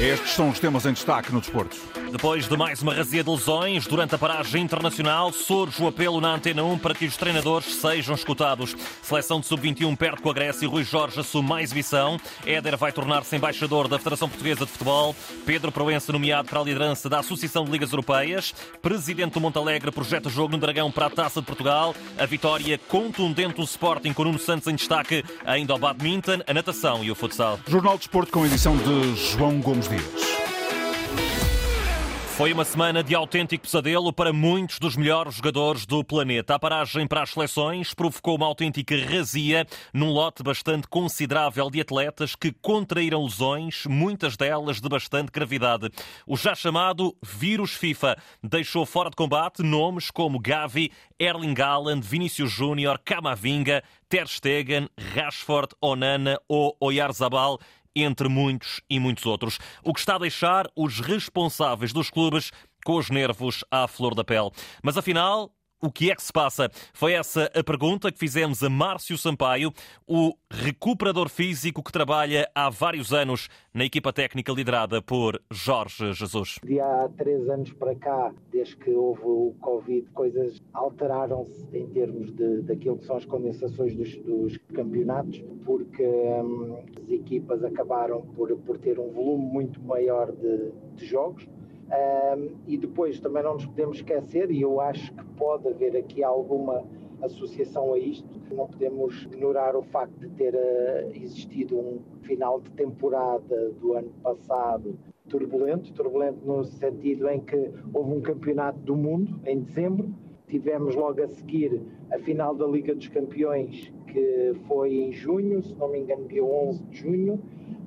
Estes são os temas em destaque no desporto. Depois de mais uma razia de lesões, durante a paragem internacional, surge o apelo na Antena 1 para que os treinadores sejam escutados. Seleção de Sub-21 perde com a Grécia e Rui Jorge assume mais exibição. Éder vai tornar-se embaixador da Federação Portuguesa de Futebol. Pedro Proença nomeado para a liderança da Associação de Ligas Europeias. Presidente do Montalegre projeta jogo no Dragão para a Taça de Portugal. A vitória contundente do Sporting com Nuno Santos em destaque ainda ao badminton, a natação e o futsal. Jornal de Desporto com edição de João Gomes Dias. Foi uma semana de autêntico pesadelo para muitos dos melhores jogadores do planeta. A paragem para as seleções provocou uma autêntica razia num lote bastante considerável de atletas que contraíram lesões, muitas delas de bastante gravidade. O já chamado vírus FIFA deixou fora de combate nomes como Gavi, Erling Haaland, Vinícius Júnior, Camavinga, Ter Stegen, Rashford, Onana ou Oyarzabal entre muitos e muitos outros. O que está a deixar os responsáveis dos clubes com os nervos à flor da pele. Mas afinal, o que é que se passa? Foi essa a pergunta que fizemos a Márcio Sampaio, o recuperador físico que trabalha há vários anos na equipa técnica liderada por Jorge Jesus. De há três anos para cá, desde que houve o Covid, coisas alteraram-se em termos de, daquilo que são as condensações dos, dos campeonatos, porque hum, as equipas acabaram por, por ter um volume muito maior de, de jogos um, e depois também não nos podemos esquecer, e eu acho que pode haver aqui alguma associação a isto, não podemos ignorar o facto de ter uh, existido um final de temporada do ano passado turbulento turbulento no sentido em que houve um campeonato do mundo em dezembro, tivemos logo a seguir a final da Liga dos Campeões, que foi em junho, se não me engano, dia 11 de junho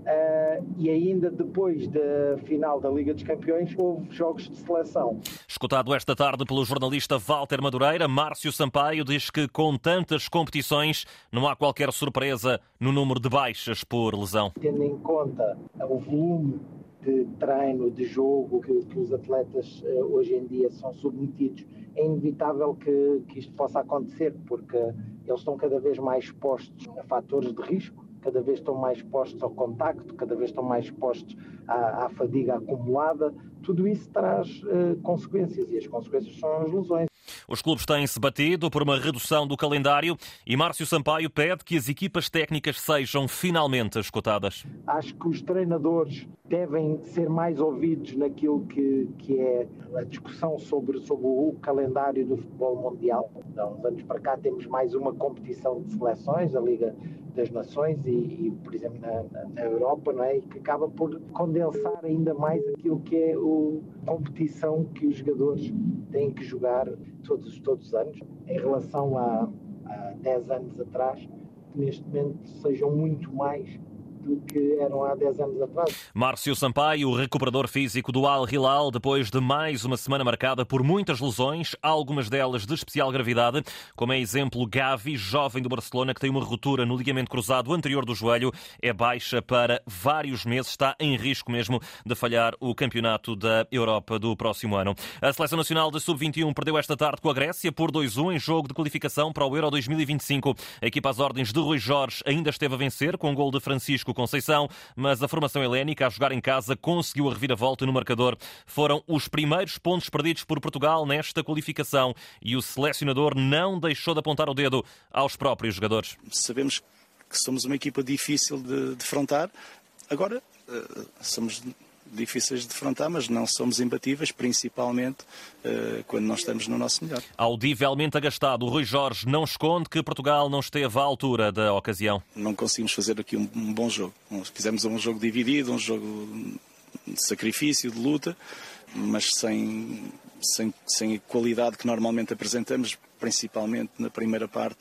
Uh, e ainda depois da final da Liga dos Campeões houve jogos de seleção. Escutado esta tarde pelo jornalista Walter Madureira, Márcio Sampaio diz que com tantas competições não há qualquer surpresa no número de baixas por lesão. Tendo em conta o volume de treino, de jogo que, que os atletas uh, hoje em dia são submetidos, é inevitável que, que isto possa acontecer, porque eles estão cada vez mais expostos a fatores de risco cada vez estão mais expostos ao contacto, cada vez estão mais expostos à, à fadiga acumulada. Tudo isso traz uh, consequências e as consequências são as lesões. Os clubes têm-se batido por uma redução do calendário e Márcio Sampaio pede que as equipas técnicas sejam finalmente escutadas. Acho que os treinadores devem ser mais ouvidos naquilo que, que é a discussão sobre, sobre o calendário do futebol mundial. Uns anos para cá temos mais uma competição de seleções, a Liga das Nações e, e por exemplo, na, na, Europa, não é? que acaba por condensar ainda mais aquilo que é a competição que os jogadores têm que jogar todos, todos os anos, em relação a, a 10 anos atrás, neste momento sejam muito mais do que eram há 10 anos atrás. Márcio Sampaio, o recuperador físico do Al Hilal, depois de mais uma semana marcada por muitas lesões, algumas delas de especial gravidade, como é exemplo Gavi, jovem do Barcelona, que tem uma ruptura no ligamento cruzado anterior do joelho, é baixa para vários meses, está em risco mesmo de falhar o campeonato da Europa do próximo ano. A Seleção Nacional de Sub-21 perdeu esta tarde com a Grécia por 2-1 em jogo de qualificação para o Euro 2025. A equipa às ordens de Rui Jorge ainda esteve a vencer com um gol de Francisco Conceição, mas a formação helénica a jogar em casa conseguiu a reviravolta no marcador. Foram os primeiros pontos perdidos por Portugal nesta qualificação e o selecionador não deixou de apontar o dedo aos próprios jogadores. Sabemos que somos uma equipa difícil de defrontar. Agora, eh, somos difíceis de defrontar, mas não somos imbatíveis, principalmente uh, quando nós estamos no nosso melhor. Audivelmente agastado, o Rui Jorge não esconde que Portugal não esteve à altura da ocasião. Não conseguimos fazer aqui um, um bom jogo. Fizemos um jogo dividido, um jogo de sacrifício, de luta, mas sem, sem, sem a qualidade que normalmente apresentamos, principalmente na primeira parte.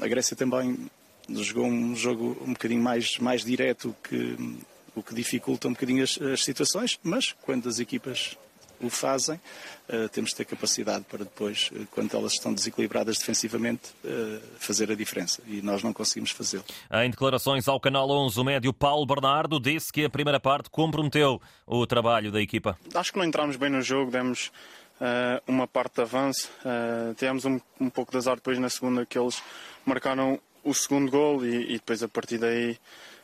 A Grécia também jogou um jogo um bocadinho mais, mais direto que o que dificulta um bocadinho as, as situações, mas quando as equipas o fazem, uh, temos de ter capacidade para depois, uh, quando elas estão desequilibradas defensivamente, uh, fazer a diferença. E nós não conseguimos fazê-lo. Em declarações ao Canal 11, o médio Paulo Bernardo disse que a primeira parte comprometeu o trabalho da equipa. Acho que não entramos bem no jogo, demos uma parte de avanço, tivemos um, um, pouco de azar depois na segunda que eles marcaram o segundo gol e, e depois a partir daí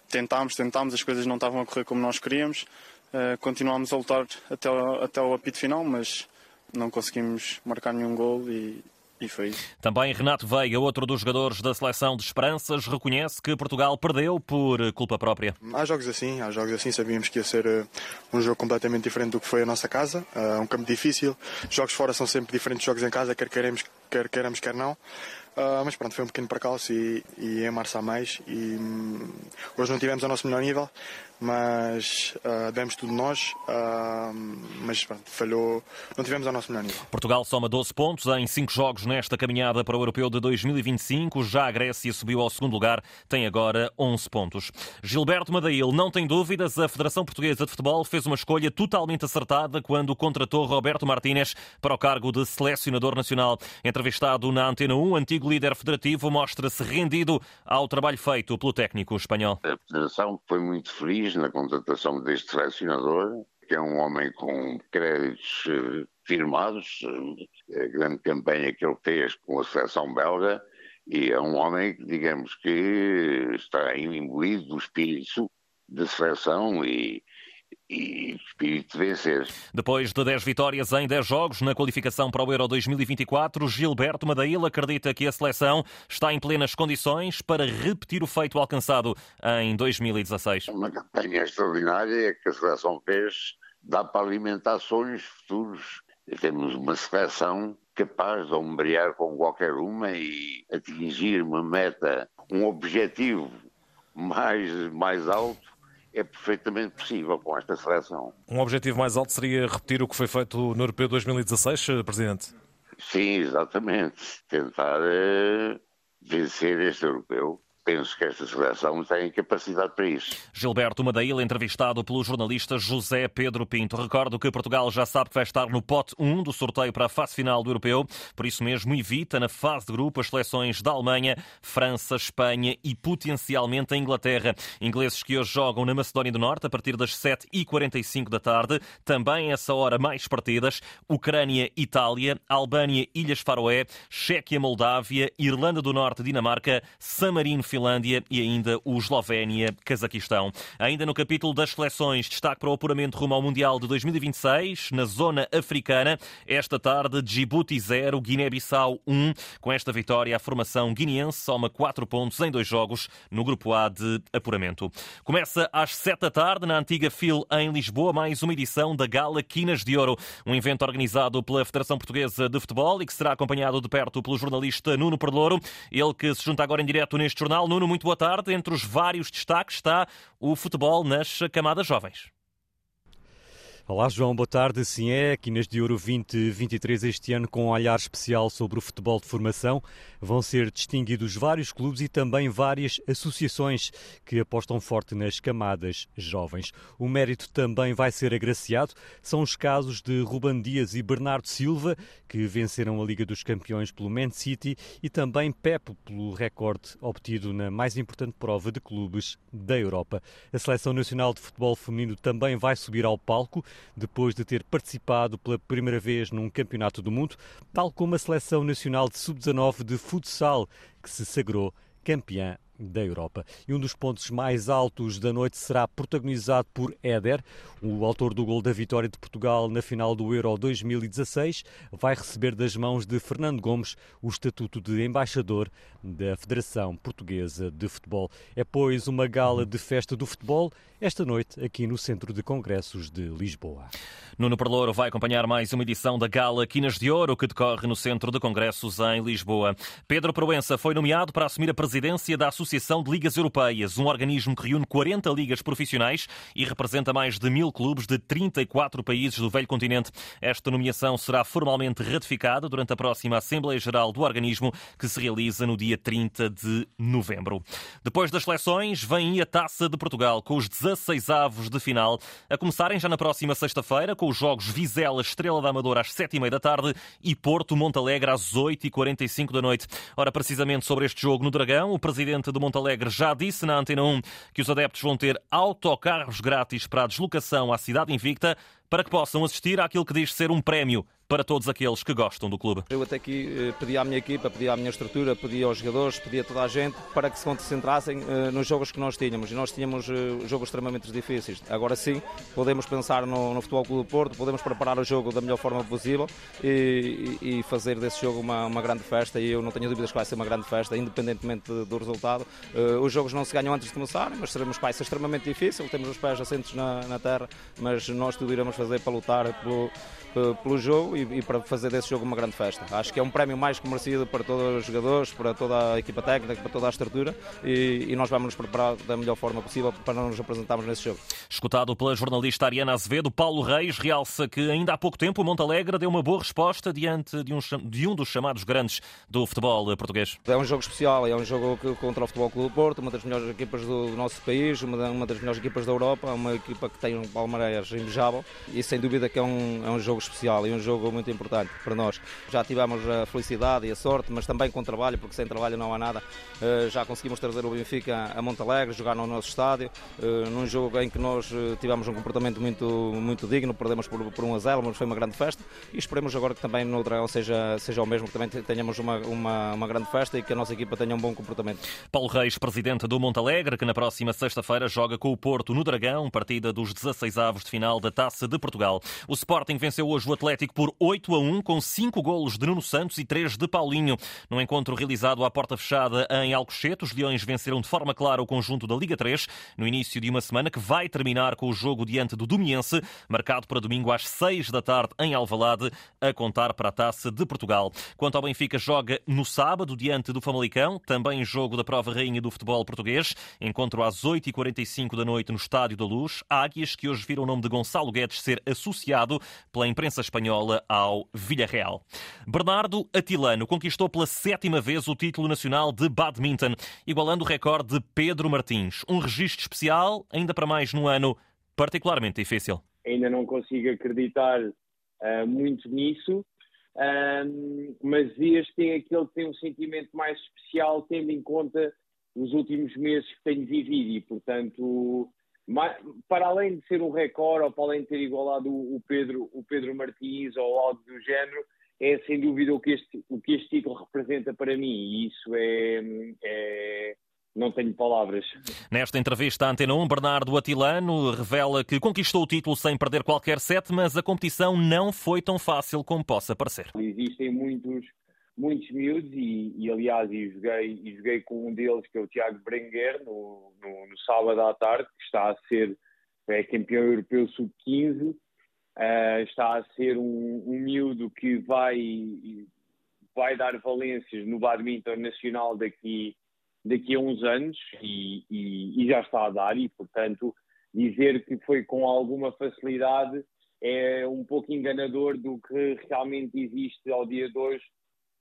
tentámos, tentámos, as coisas não estavam a correr como nós queríamos. uh, continuámos a lutar até, até o apito final, mas não conseguimos marcar nenhum gol e, e foi isso. Também Renato Veiga, outro dos jogadores da seleção de esperanças, reconhece que Portugal perdeu por culpa própria. Há jogos assim, há jogos assim, sabíamos que ia ser uh, um jogo completamente diferente do que foi a nossa casa, uh, um campo difícil. Jogos fora são sempre diferentes de jogos em casa, quer queremos, quer queiramos, quer não. Uh, mas pronto, foi um pequeno percalço e, e em março há mais. E um, hoje não tivemos o nosso melhor nível, mas uh, demos tudo nós, uh, mas pronto, falhou, não tivemos ao nosso melhor nível. Portugal soma 12 pontos em 5 jogos nesta caminhada para o Europeu de 2025. Já a Grécia subiu ao segundo lugar, tem agora 11 pontos. Gilberto Madail, não tem dúvidas, a Federação Portuguesa de Futebol fez uma escolha totalmente acertada quando contratou Roberto Martínez para o cargo de selecionador nacional. Entrevistado na Antena 1, o antigo líder federativo mostra-se rendido ao trabalho feito pelo técnico espanhol. A Federação foi muito feliz na contratação deste selecionador, que é um homem com créditos eh, firmados, eh, a grande campanha que ele fez com a seleção belga, e é um homem, digamos que está imbuído do espírito de seleção e, e espírito de vencer. Depois de 10 vitórias em 10 jogos na qualificação para o Euro 2024, Gilberto Madail acredita que a seleção está em plenas condições para repetir o feito alcançado em 2016. Uma campanha extraordinária que a seleção fez dá para alimentar sonhos futuros. Temos uma seleção capaz de ombrear com qualquer uma e atingir uma meta, um objetivo mais, mais alto é perfeitamente possível com esta seleção. Um objetivo mais alto seria repetir o que foi feito no Europeu 2016, eh, Presidente? Sim, exatamente. Tentar uh, vencer este Europeu penso que esta seleção tem capacidade para isso. Gilberto Madail, entrevistado pelo jornalista José Pedro Pinto. Recordo que Portugal já sabe que vai estar no pote 1 do sorteio para a fase final do Europeu, por isso mesmo evita na fase de grupo as seleções da Alemanha, França, Espanha e potencialmente a Inglaterra. Ingleses que hoje jogam na Macedónia do Norte a partir das 7h45 da tarde. Também essa hora mais partidas, Ucrânia, Itália, Albânia, Ilhas Faroé, Chequia, Moldávia, Irlanda do Norte, Dinamarca, San Marino, Finlândia e ainda o Eslovénia, Cazaquistão. Ainda no capítulo das seleções, destaque para o apuramento rumo ao Mundial de 2026, na zona africana. Esta tarde, Djibouti 0, Guiné-Bissau 1. Com esta vitória, a formação guineense soma 4 pontos em dois jogos no grupo A de apuramento. Começa às 7 da tarde, na antiga FIL em Lisboa, mais uma edição da Gala Quinas de Ouro, um evento organizado pela Federação Portuguesa de Futebol e que será acompanhado de perto pelo jornalista Nuno Perlouro, ele que se junta agora em direto neste jornal. Nuno, muito boa tarde. Entre os vários destaques está o futebol nas camadas jovens. Olá João, boa tarde. Sim, é aqui nas de Ouro 2023 este ano com um olhar especial sobre o futebol de formação. Vão ser distinguidos vários clubes e também várias associações que apostam forte nas camadas jovens. O mérito também vai ser agraciado. São os casos de Ruban Dias e Bernardo Silva, que venceram a Liga dos Campeões pelo Man City e também Pep pelo recorde obtido na mais importante prova de clubes da Europa. A Seleção Nacional de Futebol Feminino também vai subir ao palco depois de ter participado pela primeira vez num campeonato do mundo, tal como a Seleção Nacional de Sub-19 de Futsal, que se sagrou campeã da Europa. E um dos pontos mais altos da noite será protagonizado por Éder, o autor do gol da vitória de Portugal na final do Euro 2016. Vai receber das mãos de Fernando Gomes o estatuto de embaixador da Federação Portuguesa de Futebol. É, pois, uma gala de festa do futebol esta noite aqui no Centro de Congressos de Lisboa. Nuno Perlouro vai acompanhar mais uma edição da Gala Quinas de Ouro que decorre no Centro de Congressos em Lisboa. Pedro Proença foi nomeado para assumir a presidência da Associação de Ligas Europeias, um organismo que reúne 40 ligas profissionais e representa mais de mil clubes de 34 países do velho continente. Esta nomeação será formalmente ratificada durante a próxima Assembleia Geral do organismo, que se realiza no dia 30 de novembro. Depois das seleções, vem a Taça de Portugal, com os 16 avos de final, a começarem já na próxima sexta-feira, com os jogos Vizela Estrela da Amadora às 7h30 da tarde e Porto Montalegre às 8h45 da noite. Ora, precisamente sobre este jogo no Dragão, o presidente de Montalegre já disse na Antena 1 que os adeptos vão ter autocarros grátis para a deslocação à cidade invicta para que possam assistir àquilo que diz ser um prémio para todos aqueles que gostam do clube. Eu até aqui eh, pedi à minha equipa, pedi à minha estrutura, pedi aos jogadores, pedi a toda a gente para que se concentrassem eh, nos jogos que nós tínhamos. E nós tínhamos eh, jogos extremamente difíceis. Agora sim, podemos pensar no, no Futebol Clube do Porto, podemos preparar o jogo da melhor forma possível e, e, fazer desse jogo uma, uma, grande festa. E eu não tenho dúvidas que vai ser uma grande festa, independentemente do resultado. Os jogos não se ganham antes de começar, mas seremos vai ser extremamente difícil. Temos os pés assentos na, na terra, mas nós tudo iremos fazer para lutar pelo pelo jogo e, e, para fazer desse jogo uma grande festa. Acho que é um prémio mais que merecido para todos os jogadores, para toda a equipa técnica, para toda a estrutura e, e nós vamos nos preparar da melhor forma possível para nos apresentarmos nesse jogo. Escutado pela jornalista Ariana Azevedo, Paulo Reis realça que ainda há pouco tempo o Montalegre deu uma boa resposta diante de um, de um dos chamados grandes do futebol português. É um jogo especial, é um jogo contra o Futebol Clube do Porto, uma das melhores equipas do nosso país, uma, uma das melhores equipas da Europa, uma equipa que tem um palmarés invejável e sem dúvida que é um, é um jogo especial e um jogo muito importante para nós. Já tivemos a felicidade e a sorte, mas também com trabalho, porque sem trabalho não há nada. Eh, já conseguimos trazer o Benfica a Montalegre, jogar no nosso estádio, eh, num jogo em que nós eh, tivemos um comportamento muito, muito digno, perdemos por, por 1 a 0, mas foi uma grande festa e esperemos agora que também no Dragão seja, seja o mesmo, que também tenhamos uma, uma, uma grande festa e que a nossa equipa tenha um bom comportamento. Paulo Reis, presidente do Montalegre, que na próxima sexta-feira joga com o Porto no Dragão, partida dos 16 avos de final da Taça de Portugal. O Sporting venceu hoje o Atlético por 8 a 1, com 5 golos de Nuno Santos e 3 de Paulinho. No encontro realizado à porta fechada em Alcochete, os Leões venceram de forma clara o conjunto da Liga 3, no início de uma semana que vai terminar com o jogo diante do Domiense, marcado para domingo às 6 da tarde em Alvalade, a contar para a Taça de Portugal. Quanto ao Benfica, joga no sábado diante do Famalicão, também jogo da prova rainha do futebol português, encontro às 8h45 da noite no Estádio da Luz. Águias, que hoje viram o nome de Gonçalo Guedes ser associado pela imprensa espanhola ao Villarreal. Bernardo Atilano conquistou pela sétima vez o título nacional de badminton, igualando o recorde de Pedro Martins. Um registro especial, ainda para mais num ano particularmente difícil. Ainda não consigo acreditar uh, muito nisso, uh, mas este é aquele que tem um sentimento mais especial, tendo em conta os últimos meses que tenho vivido e, portanto, para além de ser um recorde ou para além de ter igualado o Pedro, o Pedro Martins ou algo do género, é sem dúvida o que este, o que este título representa para mim e isso é, é não tenho palavras. Nesta entrevista à Antena 1, Bernardo Atilano revela que conquistou o título sem perder qualquer set, mas a competição não foi tão fácil como possa parecer. Existem muitos muitos miúdos e, e aliás, e joguei, e joguei com um deles, que é o Tiago Berenguer, no, no, no, sábado à tarde, que está a ser é campeão europeu sub-15, uh, está a ser um, um miúdo que vai, vai dar valências no badminton nacional daqui, daqui a uns anos e, e, e já está a dar. E, portanto, dizer que foi com alguma facilidade é um pouco enganador do que realmente existe ao dia de hoje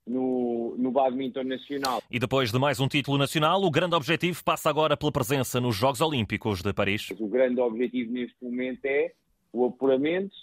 no, no badminton nacional. E depois de mais um título nacional, o grande objetivo passa agora pela presença nos Jogos Olímpicos de Paris. O grande objetivo neste momento é o apuramento.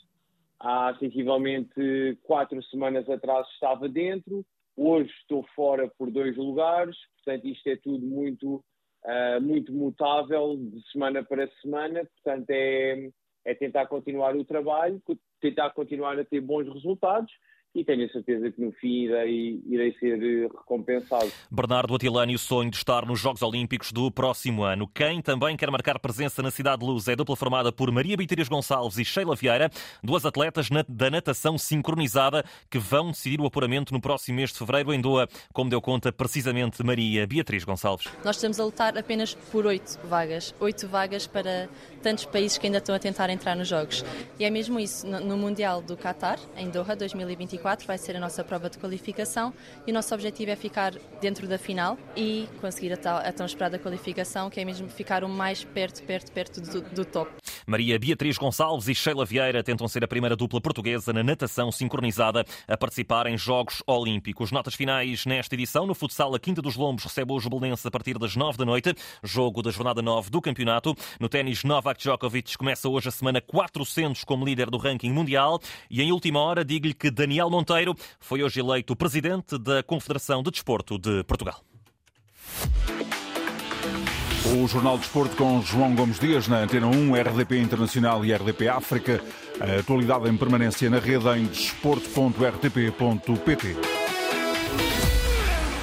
Há sensivelmente quatro semanas atrás estava dentro, hoje estou fora por dois lugares, portanto isto é tudo muito, uh, muito mutável de semana para semana, portanto é, é tentar continuar o trabalho, tentar continuar a ter bons resultados e tenho a certeza que no fim irei, irei ser eh, recompensado. Bernardo Atilani, o sonho de estar nos Jogos Olímpicos do próximo ano. Quem também quer marcar presença na Cidade de Luz é a dupla formada por Maria Beatriz Gonçalves e Sheila Vieira, duas atletas da natação sincronizada que vão decidir o apuramento no próximo mês de fevereiro em Doha, como deu conta precisamente Maria Beatriz Gonçalves. Nós estamos a lutar apenas por oito vagas, oito vagas para tantos países que ainda estão a tentar entrar nos Jogos. E é mesmo isso, no Mundial do Qatar, em Doha 2024, 2024 vai ser a nossa prova de qualificação e o nosso objetivo é ficar dentro da final e conseguir a, tal, a tão esperada qualificação, que é mesmo ficar o mais perto, perto, perto do, do top. Maria Beatriz Gonçalves e Sheila Vieira tentam ser a primeira dupla portuguesa na natação sincronizada a participar em Jogos Olímpicos. Notas finais nesta edição. No futsal, a Quinta dos Lombos recebe o Jubelense a partir das 9 da noite, jogo da jornada 9 do campeonato. No ténis, Novak Djokovic começa hoje a semana 400 como líder do ranking mundial e em última hora digo-lhe que Daniel Monteiro foi hoje eleito presidente da Confederação de Desporto de Portugal. O Jornal de Desporto com João Gomes Dias na Antena 1, RDP Internacional e RDP África. A atualidade em permanência na rede em desporto.rtp.pt.